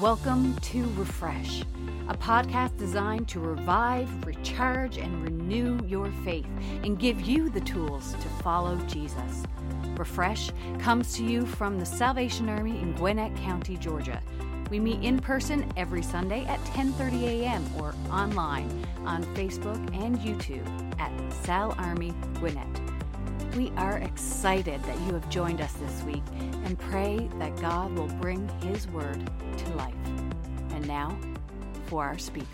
Welcome to Refresh, a podcast designed to revive, recharge, and renew your faith and give you the tools to follow Jesus. Refresh comes to you from the Salvation Army in Gwinnett County, Georgia. We meet in person every Sunday at 10:30 a.m. or online on Facebook and YouTube at Sal Army Gwinnett. We are excited that you have joined us this week and pray that God will bring His word to life. And now for our speaker.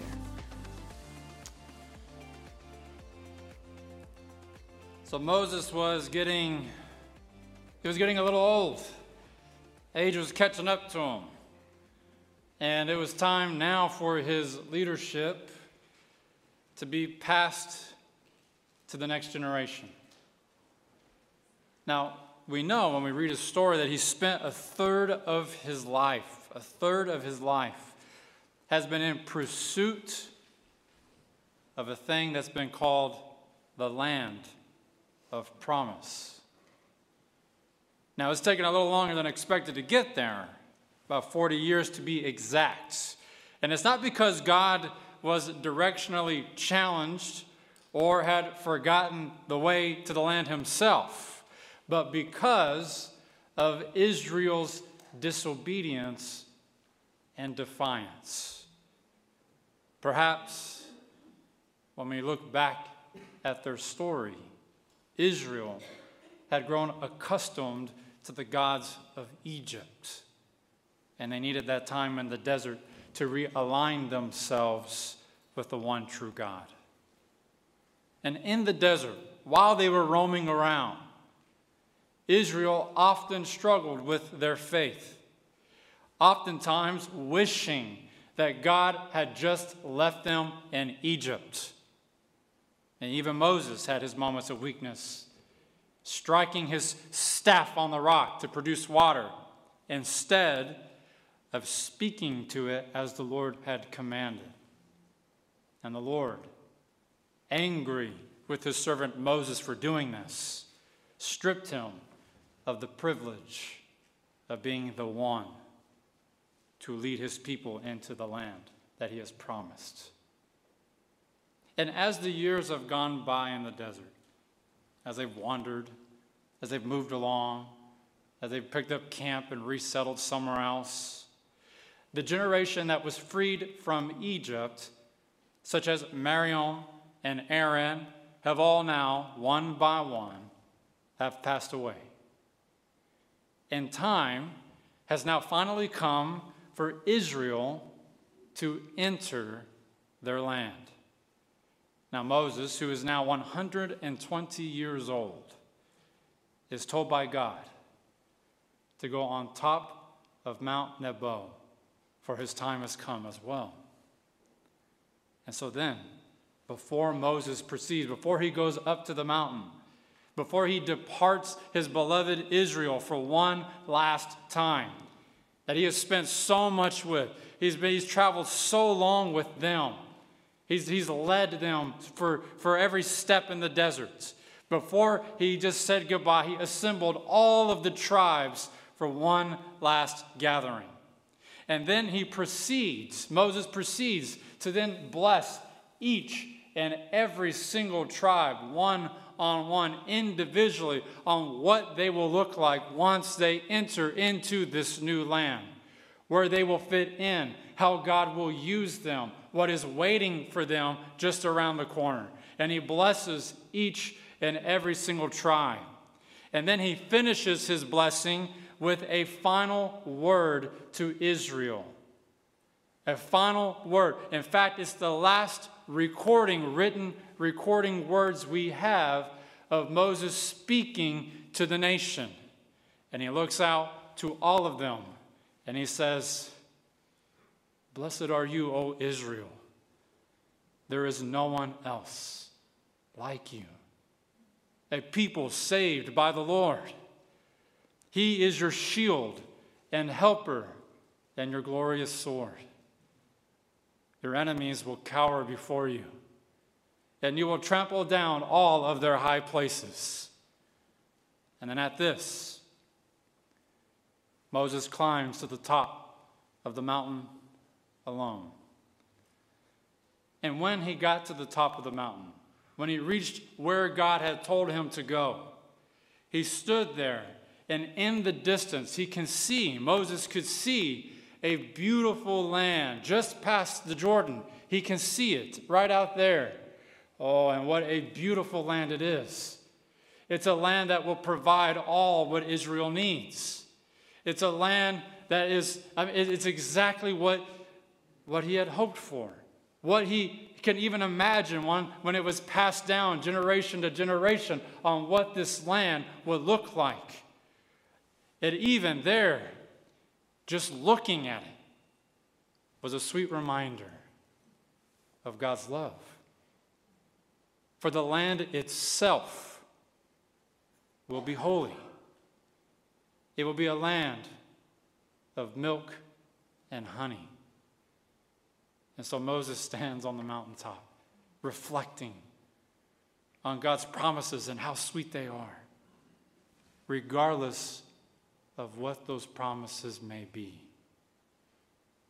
So Moses was getting he was getting a little old. Age was catching up to him. And it was time now for his leadership to be passed to the next generation. Now, we know when we read his story that he spent a third of his life, a third of his life has been in pursuit of a thing that's been called the land of promise. Now, it's taken a little longer than expected to get there, about 40 years to be exact. And it's not because God was directionally challenged or had forgotten the way to the land himself but because of Israel's disobedience and defiance. Perhaps when we look back at their story, Israel had grown accustomed to the gods of Egypt, and they needed that time in the desert to realign themselves with the one true God. And in the desert, while they were roaming around, Israel often struggled with their faith, oftentimes wishing that God had just left them in Egypt. And even Moses had his moments of weakness, striking his staff on the rock to produce water instead of speaking to it as the Lord had commanded. And the Lord, angry with his servant Moses for doing this, stripped him of the privilege of being the one to lead his people into the land that he has promised. And as the years have gone by in the desert, as they've wandered, as they've moved along, as they've picked up camp and resettled somewhere else, the generation that was freed from Egypt, such as Miriam and Aaron, have all now, one by one, have passed away and time has now finally come for Israel to enter their land. Now, Moses, who is now 120 years old, is told by God to go on top of Mount Nebo, for his time has come as well. And so then, before Moses proceeds, before he goes up to the mountain, before he departs his beloved Israel for one last time that he has spent so much with. He's, been, he's traveled so long with them. He's, he's led them for, for every step in the deserts. Before he just said goodbye, he assembled all of the tribes for one last gathering. And then he proceeds, Moses proceeds to then bless each and every single tribe, one on one individually on what they will look like once they enter into this new land, where they will fit in, how God will use them, what is waiting for them just around the corner. And He blesses each and every single tribe. And then He finishes His blessing with a final word to Israel. A final word. In fact, it's the last recording, written recording words we have of Moses speaking to the nation. And he looks out to all of them and he says, Blessed are you, O Israel. There is no one else like you. A people saved by the Lord. He is your shield and helper and your glorious sword. Your enemies will cower before you and you will trample down all of their high places. And then at this, Moses climbs to the top of the mountain alone. And when he got to the top of the mountain, when he reached where God had told him to go, he stood there, and in the distance, he can see, Moses could see a beautiful land just past the Jordan. He can see it right out there. Oh, and what a beautiful land it is. It's a land that will provide all what Israel needs. It's a land that is, I mean, it's exactly what, what he had hoped for, what he can even imagine when, when it was passed down generation to generation on what this land would look like. And even there, just looking at it, was a sweet reminder of God's love. For the land itself will be holy. It will be a land of milk and honey. And so Moses stands on the mountaintop, reflecting on God's promises and how sweet they are, regardless of what those promises may be.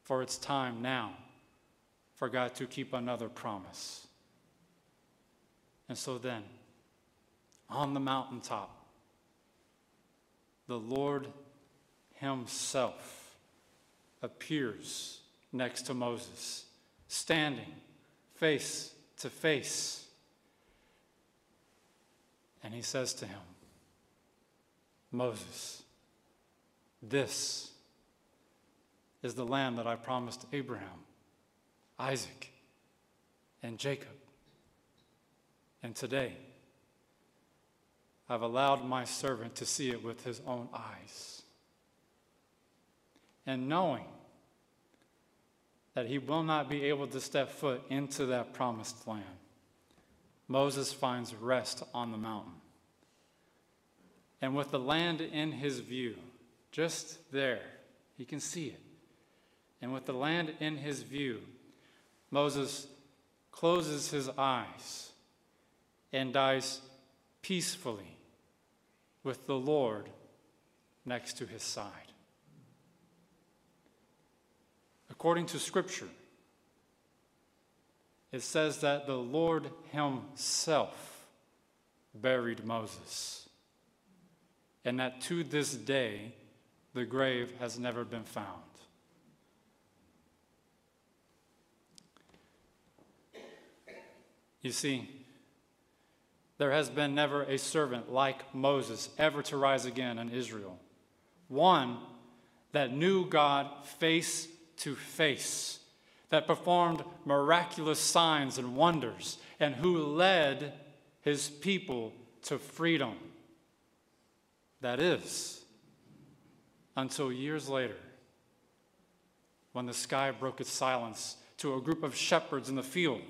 For it's time now for God to keep another promise. And so then, on the mountaintop, the Lord Himself appears next to Moses, standing face to face. And He says to him, Moses, this is the land that I promised Abraham, Isaac, and Jacob. And today, I've allowed my servant to see it with his own eyes. And knowing that he will not be able to step foot into that promised land, Moses finds rest on the mountain. And with the land in his view, just there, he can see it. And with the land in his view, Moses closes his eyes and dies peacefully with the Lord next to his side. According to Scripture, it says that the Lord Himself buried Moses, and that to this day the grave has never been found. You see, there has been never a servant like Moses ever to rise again in Israel. One that knew God face to face, that performed miraculous signs and wonders, and who led his people to freedom. That is, until years later, when the sky broke its silence to a group of shepherds in the field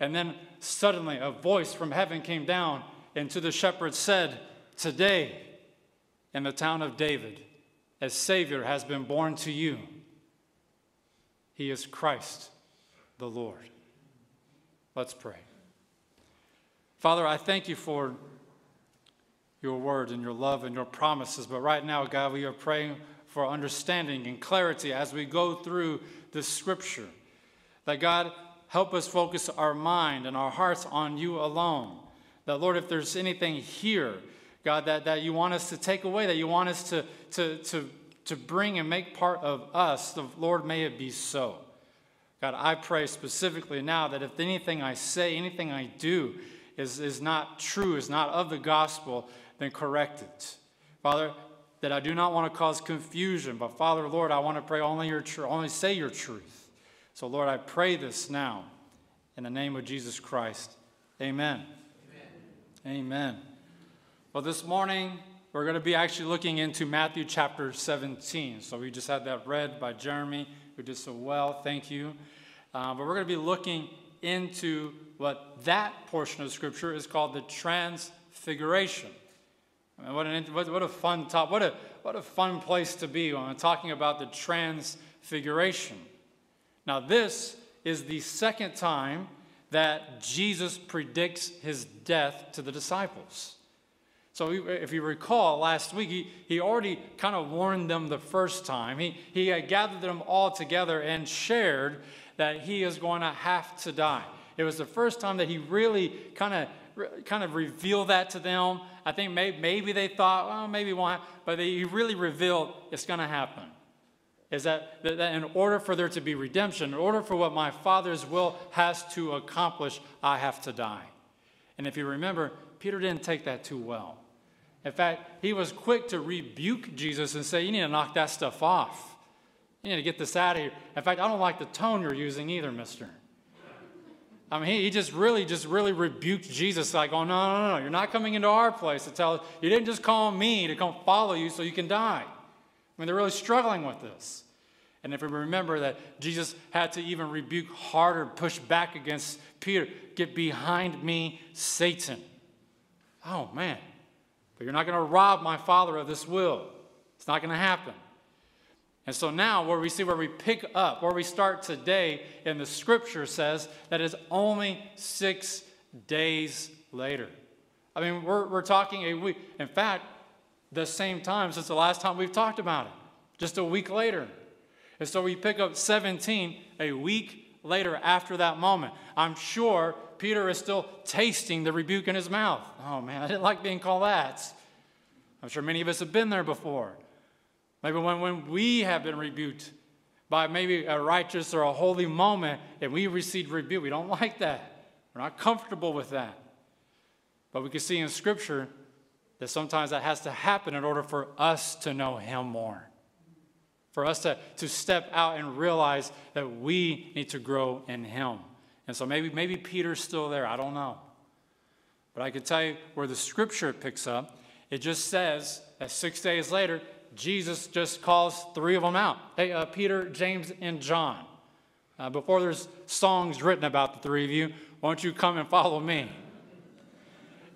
and then suddenly a voice from heaven came down, and to the shepherds said, Today, in the town of David, a Savior has been born to you. He is Christ the Lord. Let's pray. Father, I thank you for your word and your love and your promises. But right now, God, we are praying for understanding and clarity as we go through this scripture. That God, help us focus our mind and our hearts on you alone. That, Lord, if there's anything here, God, that, that you want us to take away, that you want us to, to, to, to bring and make part of us, the Lord, may it be so. God, I pray specifically now that if anything I say, anything I do is, is not true, is not of the gospel, then correct it. Father, that I do not want to cause confusion, but Father, Lord, I want to pray only your truth, only say your truth. So, Lord, I pray this now in the name of Jesus Christ. Amen. Amen. Amen. Well, this morning, we're going to be actually looking into Matthew chapter 17. So, we just had that read by Jeremy, who did so well. Thank you. Uh, but we're going to be looking into what that portion of Scripture is called the Transfiguration. I mean, what, an, what, what a fun top, what a, what a fun place to be when I'm talking about the Transfiguration. Now, this is the second time that Jesus predicts his death to the disciples. So if you recall last week, he, he already kind of warned them the first time. He, he had gathered them all together and shared that he is going to have to die. It was the first time that he really kind of kind of revealed that to them. I think maybe, maybe they thought, well, maybe won't, but he really revealed it's going to happen. Is that, that in order for there to be redemption, in order for what my Father's will has to accomplish, I have to die. And if you remember, Peter didn't take that too well. In fact, he was quick to rebuke Jesus and say, You need to knock that stuff off. You need to get this out of here. In fact, I don't like the tone you're using either, mister. I mean, he, he just really, just really rebuked Jesus, like, oh, no, no, no, you're not coming into our place to tell us. You didn't just call me to come follow you so you can die. I mean, they're really struggling with this. And if we remember that Jesus had to even rebuke harder, push back against Peter, get behind me, Satan. Oh, man. But you're not going to rob my Father of this will. It's not going to happen. And so now, where we see where we pick up, where we start today in the scripture says that is only six days later. I mean, we're, we're talking a week. In fact, the same time since the last time we've talked about it, just a week later. And so we pick up 17 a week later after that moment. I'm sure Peter is still tasting the rebuke in his mouth. Oh man, I didn't like being called that. I'm sure many of us have been there before. Maybe when, when we have been rebuked by maybe a righteous or a holy moment and we receive rebuke, we don't like that. We're not comfortable with that. But we can see in Scripture that sometimes that has to happen in order for us to know Him more. For us to, to step out and realize that we need to grow in Him. And so maybe, maybe Peter's still there. I don't know. But I can tell you where the Scripture picks up. It just says that six days later, Jesus just calls three of them out hey, uh, Peter, James, and John. Uh, before there's songs written about the three of you, why don't you come and follow me?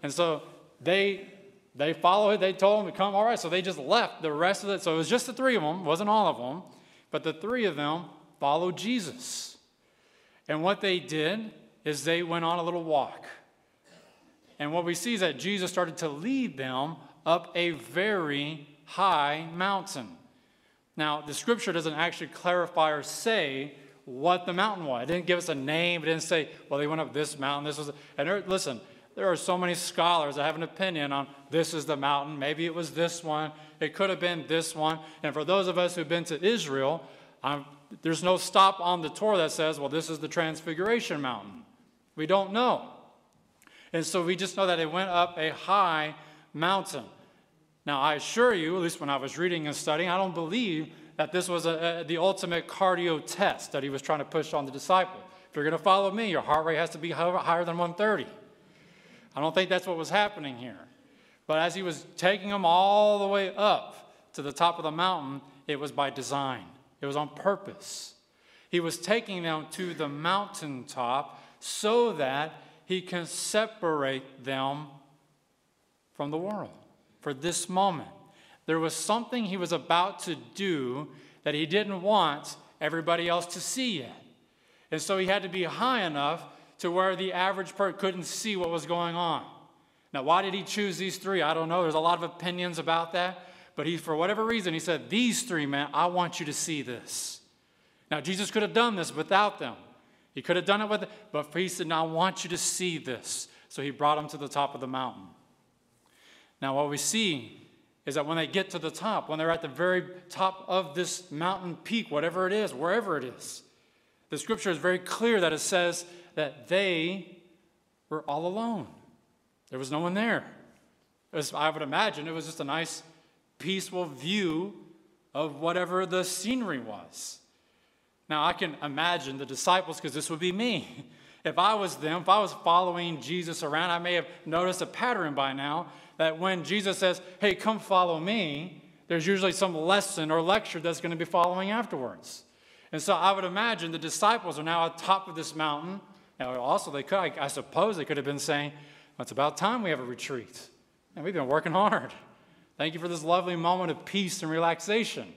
And so they they follow it. They told him to come. All right, so they just left the rest of it. So it was just the three of them, wasn't all of them, but the three of them followed Jesus. And what they did is they went on a little walk. And what we see is that Jesus started to lead them up a very high mountain. Now, the scripture doesn't actually clarify or say what the mountain was. It didn't give us a name. It didn't say, well, they went up this mountain. This was, and listen, there are so many scholars that have an opinion on this is the mountain. Maybe it was this one. It could have been this one. And for those of us who've been to Israel, I'm, there's no stop on the tour that says, well, this is the Transfiguration Mountain. We don't know. And so we just know that it went up a high mountain. Now, I assure you, at least when I was reading and studying, I don't believe that this was a, a, the ultimate cardio test that he was trying to push on the disciple. If you're going to follow me, your heart rate has to be higher than 130. I don't think that's what was happening here. But as he was taking them all the way up to the top of the mountain, it was by design, it was on purpose. He was taking them to the mountaintop so that he can separate them from the world for this moment. There was something he was about to do that he didn't want everybody else to see yet. And so he had to be high enough to where the average person couldn't see what was going on. Now, why did he choose these three? I don't know. There's a lot of opinions about that. But he, for whatever reason, he said, These three men, I want you to see this. Now, Jesus could have done this without them. He could have done it with, but he said, Now I want you to see this. So he brought them to the top of the mountain. Now, what we see is that when they get to the top, when they're at the very top of this mountain peak, whatever it is, wherever it is, the scripture is very clear that it says that they were all alone. There was no one there. Was, I would imagine it was just a nice, peaceful view of whatever the scenery was. Now, I can imagine the disciples, because this would be me. If I was them, if I was following Jesus around, I may have noticed a pattern by now that when Jesus says, Hey, come follow me, there's usually some lesson or lecture that's going to be following afterwards. And so I would imagine the disciples are now at the top of this mountain. Now, also, they could, I, I suppose, they could have been saying, well, It's about time we have a retreat. And we've been working hard. Thank you for this lovely moment of peace and relaxation.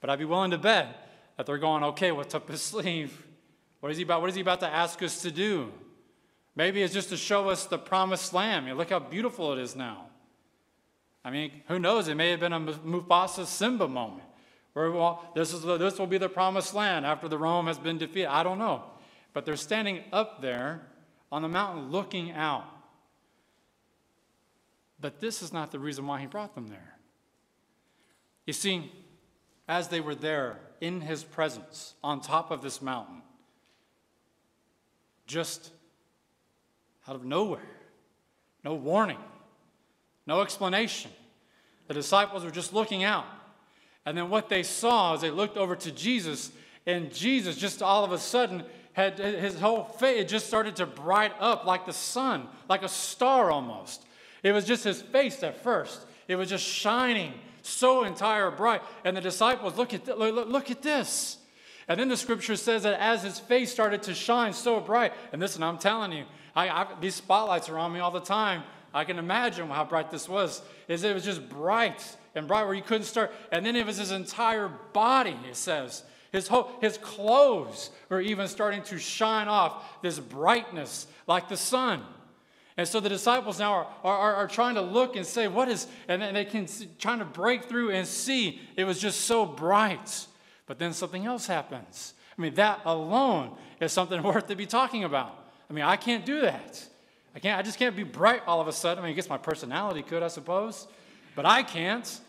But I'd be willing to bet that they're going, okay, what's up his sleeve? What is he about? What is he about to ask us to do? Maybe it's just to show us the promised land. I mean, look how beautiful it is now. I mean, who knows? It may have been a Mufasa Simba moment where, this, is the, this will be the promised land after the Rome has been defeated. I don't know. But they're standing up there on the mountain looking out. But this is not the reason why he brought them there. You see, as they were there in his presence on top of this mountain, just out of nowhere, no warning, no explanation. The disciples were just looking out. And then what they saw as they looked over to Jesus, and Jesus just all of a sudden had his whole face just started to bright up like the sun, like a star almost. It was just his face at first. It was just shining so entire bright. And the disciples, look at, th- look, look at this. And then the scripture says that as his face started to shine so bright, and listen, I'm telling you, I, I, these spotlights are on me all the time. I can imagine how bright this was. Is it was just bright and bright where you couldn't start. And then it was his entire body, it says. His, his clothes were even starting to shine off this brightness like the sun. And so the disciples now are, are, are trying to look and say, what is, and they can see, trying to break through and see it was just so bright. But then something else happens. I mean, that alone is something worth to be talking about. I mean, I can't do that. I can't, I just can't be bright all of a sudden. I mean, I guess my personality could, I suppose, but I can't.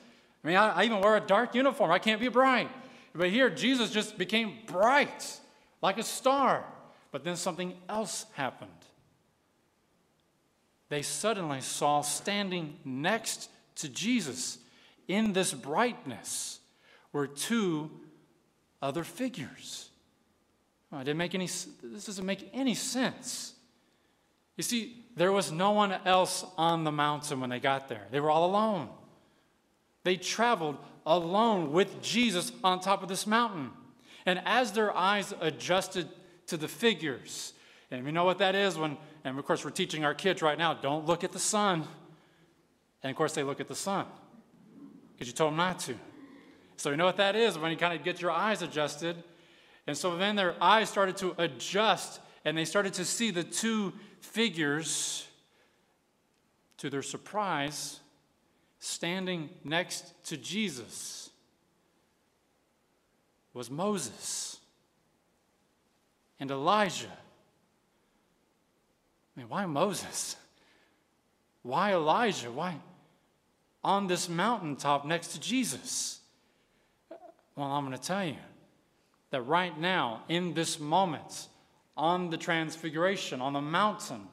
I mean, I, I even wear a dark uniform. I can't be bright. But here, Jesus just became bright, like a star. But then something else happened they suddenly saw standing next to Jesus in this brightness were two other figures. Oh, didn't make any, this doesn't make any sense. You see, there was no one else on the mountain when they got there. They were all alone. They traveled alone with Jesus on top of this mountain. And as their eyes adjusted to the figures, and we know what that is when and of course, we're teaching our kids right now don't look at the sun. And of course, they look at the sun because you told them not to. So, you know what that is when you kind of get your eyes adjusted. And so then their eyes started to adjust and they started to see the two figures, to their surprise, standing next to Jesus was Moses and Elijah. I mean, why Moses? Why Elijah? Why on this mountaintop next to Jesus? Well, I'm going to tell you that right now, in this moment, on the transfiguration, on the mountain,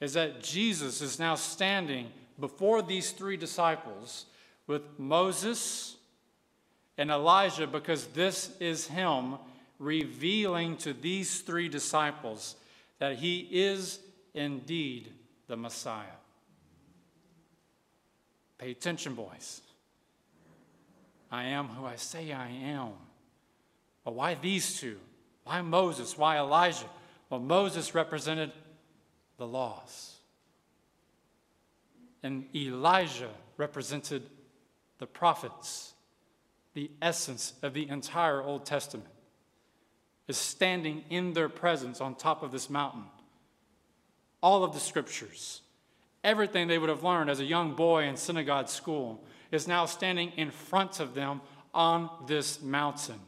is that Jesus is now standing before these three disciples with Moses and Elijah because this is him revealing to these three disciples that he is indeed the Messiah. Pay attention, boys. I am who I say I am. But why these two? Why Moses? Why Elijah? Well, Moses represented the laws, and Elijah represented the prophets, the essence of the entire Old Testament is standing in their presence on top of this mountain. All of the scriptures, everything they would have learned as a young boy in synagogue school, is now standing in front of them on this mountain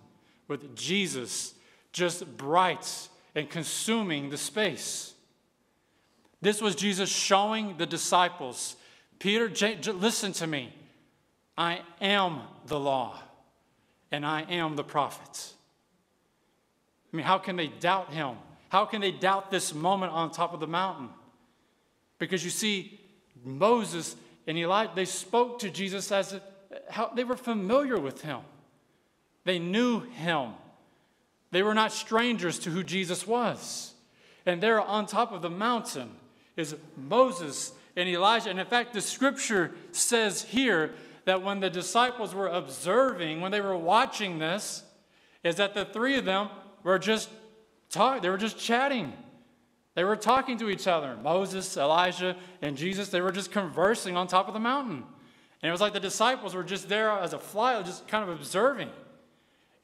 with Jesus just bright and consuming the space. This was Jesus showing the disciples Peter, listen to me. I am the law and I am the prophets. I mean, how can they doubt him? How can they doubt this moment on top of the mountain? Because you see, Moses and Elijah, they spoke to Jesus as if, how they were familiar with him. They knew him. They were not strangers to who Jesus was. And there on top of the mountain is Moses and Elijah. And in fact, the scripture says here that when the disciples were observing, when they were watching this, is that the three of them were just talk, they were just chatting. They were talking to each other. Moses, Elijah, and Jesus, they were just conversing on top of the mountain. And it was like the disciples were just there as a fly, just kind of observing.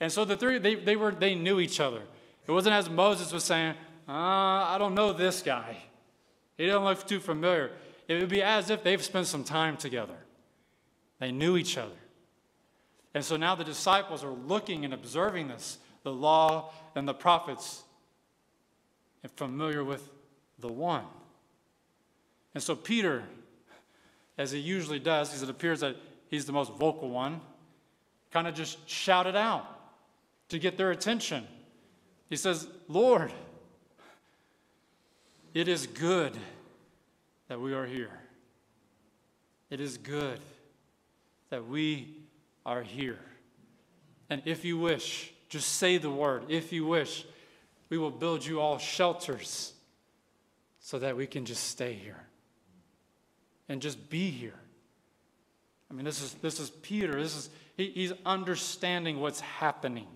And so the three, they, they, were, they knew each other. It wasn't as Moses was saying, uh, I don't know this guy. He doesn't look too familiar. It would be as if they've spent some time together. They knew each other. And so now the disciples are looking and observing this, the law and the prophets, and familiar with the one. And so Peter, as he usually does, because it appears that he's the most vocal one, kind of just shouted out to get their attention. He says, Lord, it is good that we are here. It is good that we are here. And if you wish, just say the word. If you wish, we will build you all shelters so that we can just stay here and just be here. I mean, this is, this is Peter. This is, he, he's understanding what's happening.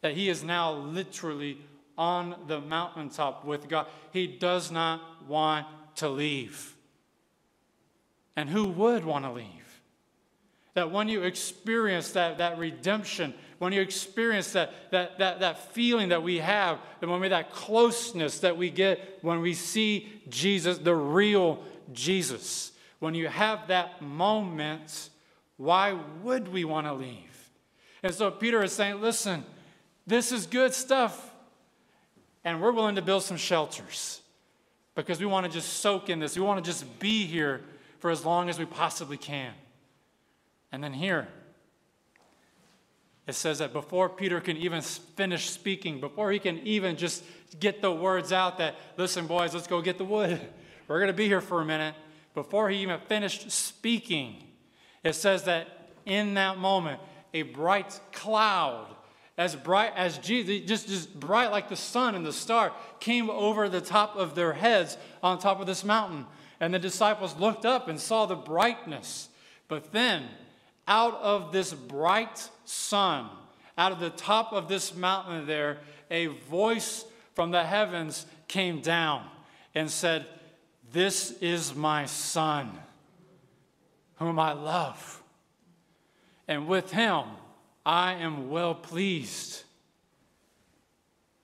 That he is now literally on the mountaintop with God. He does not want to leave. And who would want to leave? That when you experience that, that redemption, when you experience that, that, that, that feeling that we have, and when we that closeness that we get when we see Jesus, the real Jesus, when you have that moment, why would we want to leave? And so Peter is saying, listen, this is good stuff, and we're willing to build some shelters because we want to just soak in this. We want to just be here for as long as we possibly can. And then here, it says that before Peter can even finish speaking, before he can even just get the words out that, listen, boys, let's go get the wood. We're going to be here for a minute. Before he even finished speaking, it says that in that moment, a bright cloud, as bright as Jesus, just, just bright like the sun and the star, came over the top of their heads on top of this mountain. And the disciples looked up and saw the brightness. But then, out of this bright sun, out of the top of this mountain there, a voice from the heavens came down and said, This is my son, whom I love. And with him I am well pleased.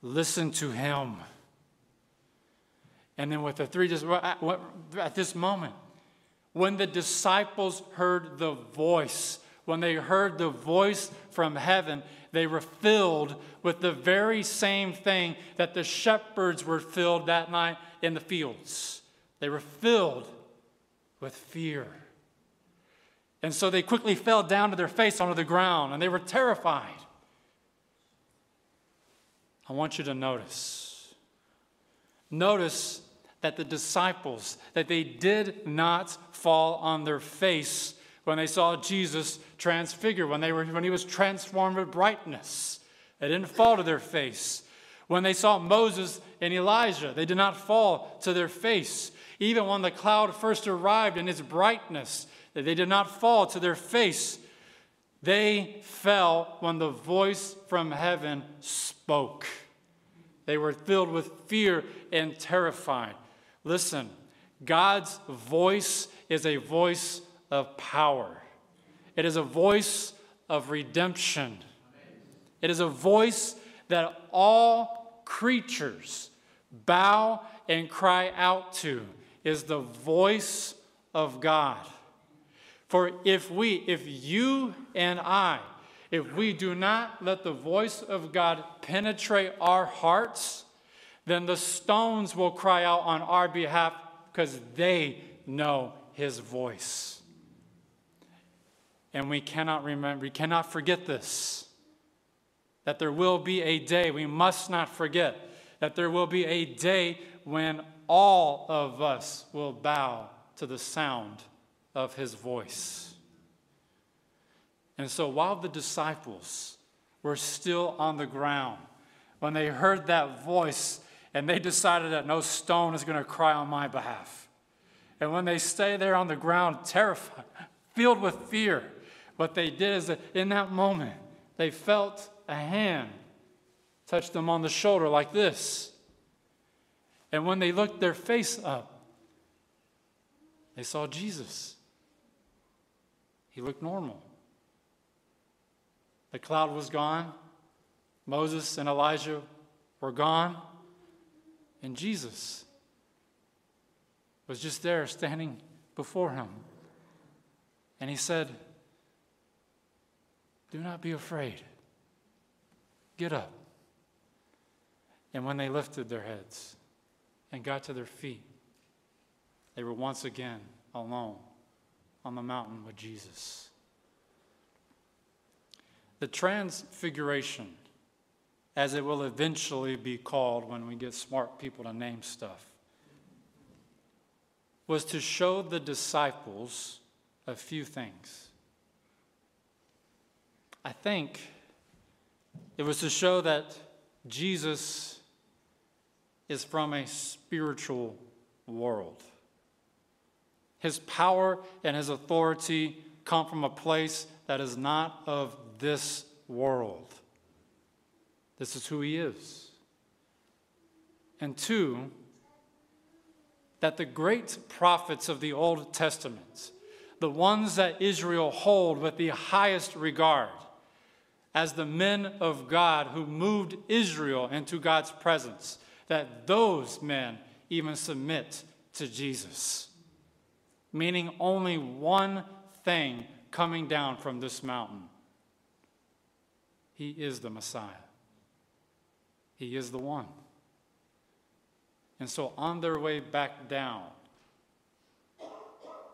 Listen to him. And then with the three, just at this moment, when the disciples heard the voice, when they heard the voice from heaven, they were filled with the very same thing that the shepherds were filled that night in the fields. They were filled with fear. And so they quickly fell down to their face onto the ground and they were terrified. I want you to notice. Notice that the disciples that they did not fall on their face when they saw Jesus transfigure, when, they were, when he was transformed with brightness. They didn't fall to their face. When they saw Moses and Elijah, they did not fall to their face. Even when the cloud first arrived in its brightness, they did not fall to their face. They fell when the voice from heaven spoke. They were filled with fear and terrified. Listen, God's voice is a voice of power, it is a voice of redemption. It is a voice that all creatures bow and cry out to is the voice of God. For if we, if you and I, if we do not let the voice of God penetrate our hearts, then the stones will cry out on our behalf because they know his voice. And we cannot remember, we cannot forget this. That there will be a day, we must not forget, that there will be a day when all of us will bow to the sound of his voice. And so while the disciples were still on the ground, when they heard that voice and they decided that no stone is going to cry on my behalf. And when they stay there on the ground, terrified, filled with fear, what they did is that in that moment, they felt a hand touch them on the shoulder like this. And when they looked their face up, they saw Jesus. He looked normal. The cloud was gone. Moses and Elijah were gone. And Jesus was just there standing before him. And he said, Do not be afraid. Get up. And when they lifted their heads and got to their feet, they were once again alone on the mountain with Jesus. The transfiguration, as it will eventually be called when we get smart people to name stuff, was to show the disciples a few things. I think it was to show that Jesus is from a spiritual world. His power and his authority come from a place that is not of this world. This is who he is. And two, that the great prophets of the Old Testament, the ones that Israel hold with the highest regard, as the men of God who moved Israel into God's presence, that those men even submit to Jesus meaning only one thing coming down from this mountain. He is the Messiah. He is the one. And so, on their way back down,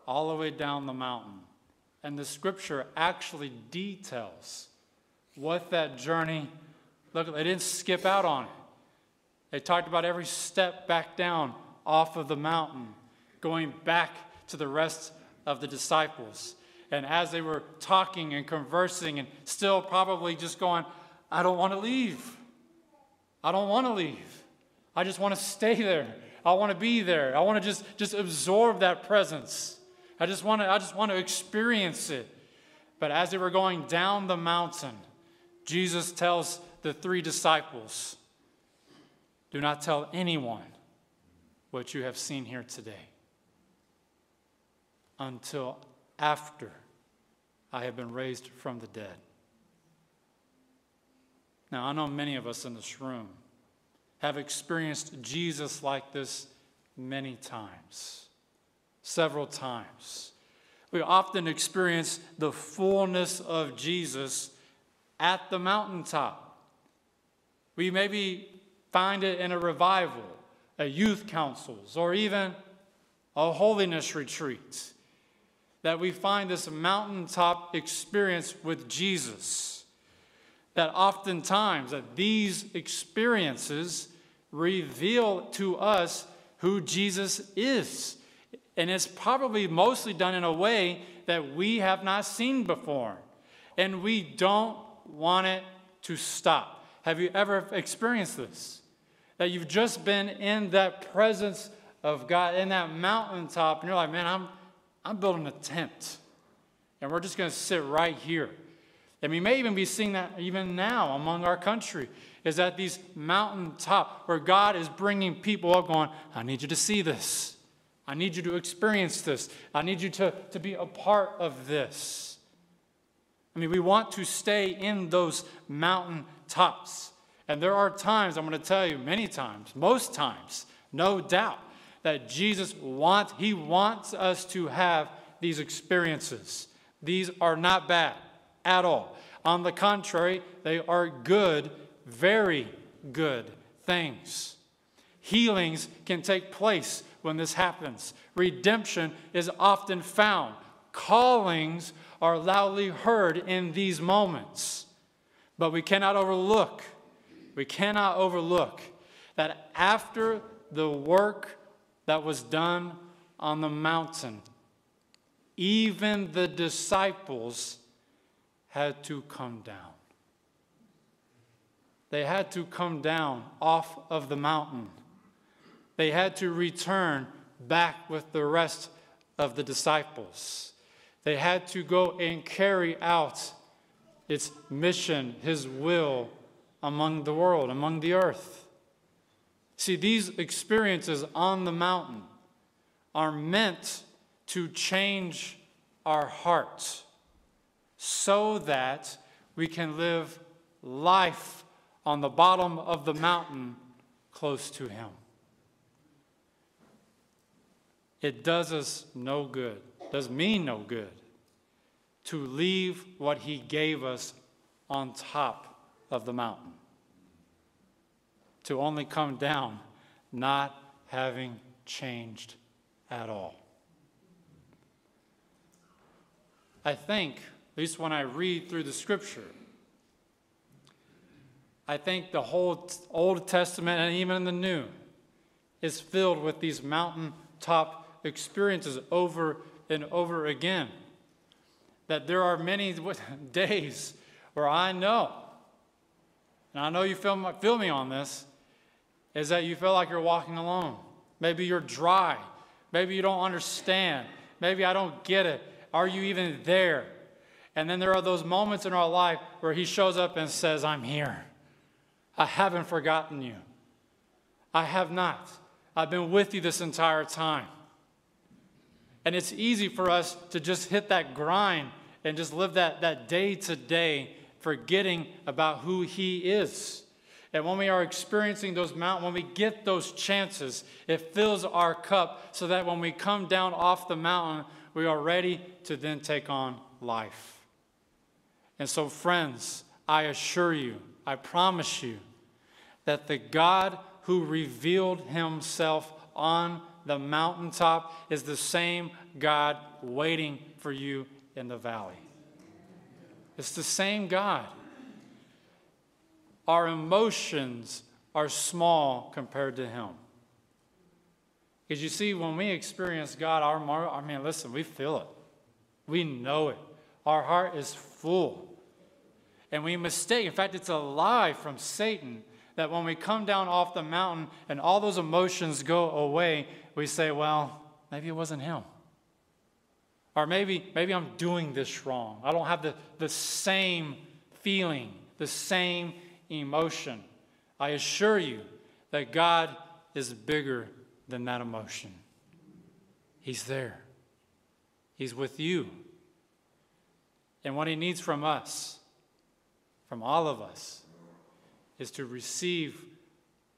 all the way down the mountain, and the scripture actually details what that journey look they didn't skip out on it they talked about every step back down off of the mountain going back to the rest of the disciples. And as they were talking and conversing and still probably just going, I don't want to leave. I don't want to leave. I just want to stay there. I want to be there. I want to just, just absorb that presence. I just want to, I just want to experience it. But as they were going down the mountain, Jesus tells the three disciples, Do not tell anyone what you have seen here today until after I have been raised from the dead. Now, I know many of us in this room have experienced Jesus like this many times, several times. We often experience the fullness of Jesus at the mountaintop. We maybe find it in a revival, a youth councils, or even a holiness retreat that we find this mountaintop experience with Jesus. That oftentimes that these experiences reveal to us who Jesus is. And it's probably mostly done in a way that we have not seen before. And we don't want it to stop. Have you ever experienced this? That you've just been in that presence of God, in that mountaintop, and you're like, man, I'm, I'm building a tent, and we're just going to sit right here. And we may even be seeing that even now among our country, is that these mountaintop where God is bringing people up going, I need you to see this. I need you to experience this. I need you to, to be a part of this. I mean, we want to stay in those mountain tops. And there are times, I'm going to tell you many times, most times, no doubt, that Jesus wants, he wants us to have these experiences. These are not bad at all. On the contrary, they are good, very good things. Healings can take place when this happens. Redemption is often found. Callings are loudly heard in these moments. But we cannot overlook, we cannot overlook that after the work that was done on the mountain, even the disciples had to come down. They had to come down off of the mountain. They had to return back with the rest of the disciples. They had to go and carry out its mission, his will among the world, among the earth. See, these experiences on the mountain are meant to change our hearts so that we can live life on the bottom of the mountain close to Him. It does us no good, does me no good to leave what He gave us on top of the mountain, to only come down not having changed at all. I think, at least when I read through the scripture, I think the whole Old Testament and even the New is filled with these mountaintop experiences over and over again. That there are many days where I know, and I know you feel, feel me on this, is that you feel like you're walking alone. Maybe you're dry. Maybe you don't understand. Maybe I don't get it. Are you even there? And then there are those moments in our life where He shows up and says, I'm here. I haven't forgotten you. I have not. I've been with you this entire time. And it's easy for us to just hit that grind and just live that, that day to day, forgetting about who He is. And when we are experiencing those mountains, when we get those chances, it fills our cup so that when we come down off the mountain, we are ready to then take on life. And so, friends, I assure you, I promise you, that the God who revealed himself on the mountaintop is the same God waiting for you in the valley. It's the same God. Our emotions are small compared to Him. Because you see, when we experience God, our, I mean, listen, we feel it. We know it. Our heart is full. And we mistake, in fact, it's a lie from Satan that when we come down off the mountain and all those emotions go away, we say, well, maybe it wasn't him. Or maybe, maybe I'm doing this wrong. I don't have the, the same feeling, the same emotion. I assure you that God is bigger than that emotion. He's there, He's with you. And what He needs from us, from all of us, is to receive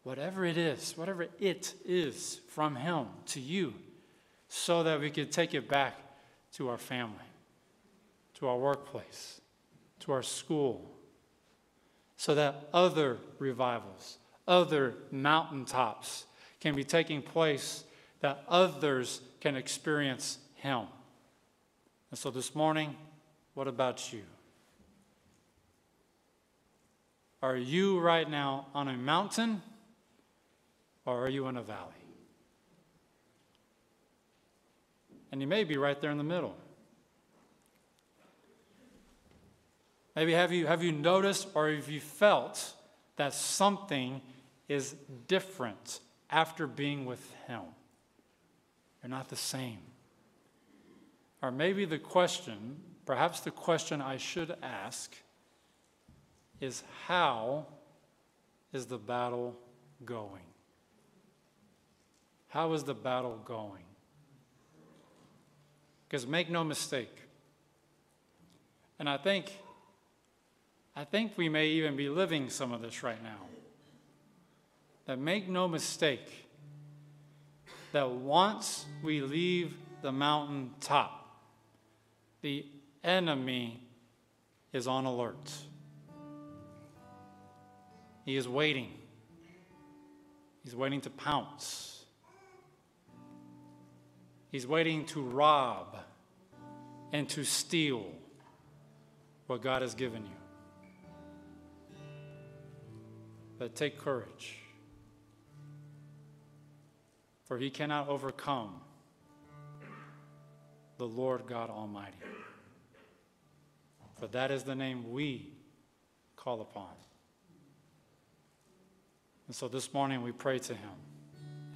whatever it is, whatever it is from Him to you, so that we can take it back to our family, to our workplace, to our school, so that other revivals, other mountaintops can be taking place, that others can experience Him. And so this morning, what about you? Are you right now on a mountain or are you in a valley? And you may be right there in the middle. Maybe have you, have you noticed or have you felt that something is different after being with Him? You're not the same. Or maybe the question, perhaps the question I should ask, is how is the battle going? How is the battle going? Because make no mistake, and I think, I think we may even be living some of this right now. That make no mistake, that once we leave the mountain top, the enemy is on alert. He is waiting. He's waiting to pounce. He's waiting to rob and to steal what God has given you. But take courage, for he cannot overcome the Lord God Almighty. For that is the name we call upon. And so this morning we pray to Him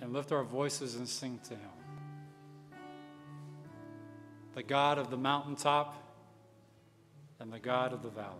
and lift our voices and sing to Him. The God of the mountaintop and the God of the valley.